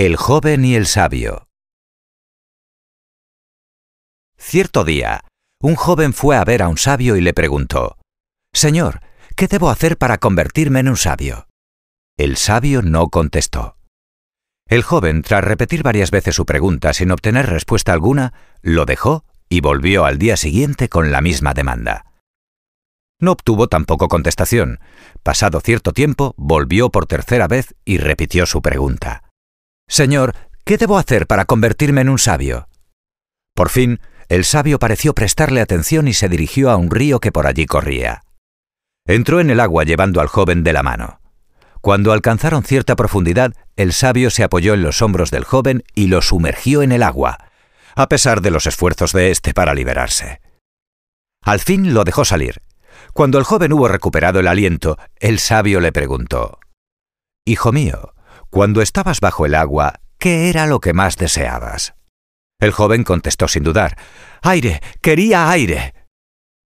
El joven y el sabio. Cierto día, un joven fue a ver a un sabio y le preguntó, Señor, ¿qué debo hacer para convertirme en un sabio? El sabio no contestó. El joven, tras repetir varias veces su pregunta sin obtener respuesta alguna, lo dejó y volvió al día siguiente con la misma demanda. No obtuvo tampoco contestación. Pasado cierto tiempo, volvió por tercera vez y repitió su pregunta. Señor, ¿qué debo hacer para convertirme en un sabio? Por fin, el sabio pareció prestarle atención y se dirigió a un río que por allí corría. Entró en el agua llevando al joven de la mano. Cuando alcanzaron cierta profundidad, el sabio se apoyó en los hombros del joven y lo sumergió en el agua, a pesar de los esfuerzos de éste para liberarse. Al fin lo dejó salir. Cuando el joven hubo recuperado el aliento, el sabio le preguntó, Hijo mío, cuando estabas bajo el agua, ¿qué era lo que más deseabas? El joven contestó sin dudar, Aire, quería aire.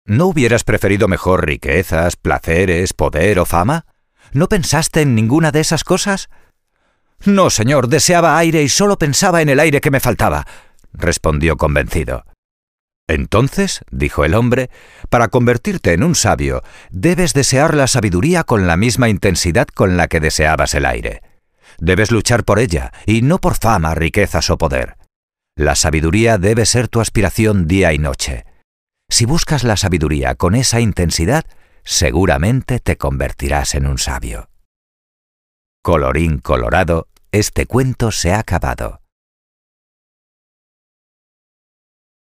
¿No hubieras preferido mejor riquezas, placeres, poder o fama? ¿No pensaste en ninguna de esas cosas? No, señor, deseaba aire y solo pensaba en el aire que me faltaba, respondió convencido. Entonces, dijo el hombre, para convertirte en un sabio, debes desear la sabiduría con la misma intensidad con la que deseabas el aire. Debes luchar por ella, y no por fama, riquezas o poder. La sabiduría debe ser tu aspiración día y noche. Si buscas la sabiduría con esa intensidad, seguramente te convertirás en un sabio. Colorín colorado, este cuento se ha acabado.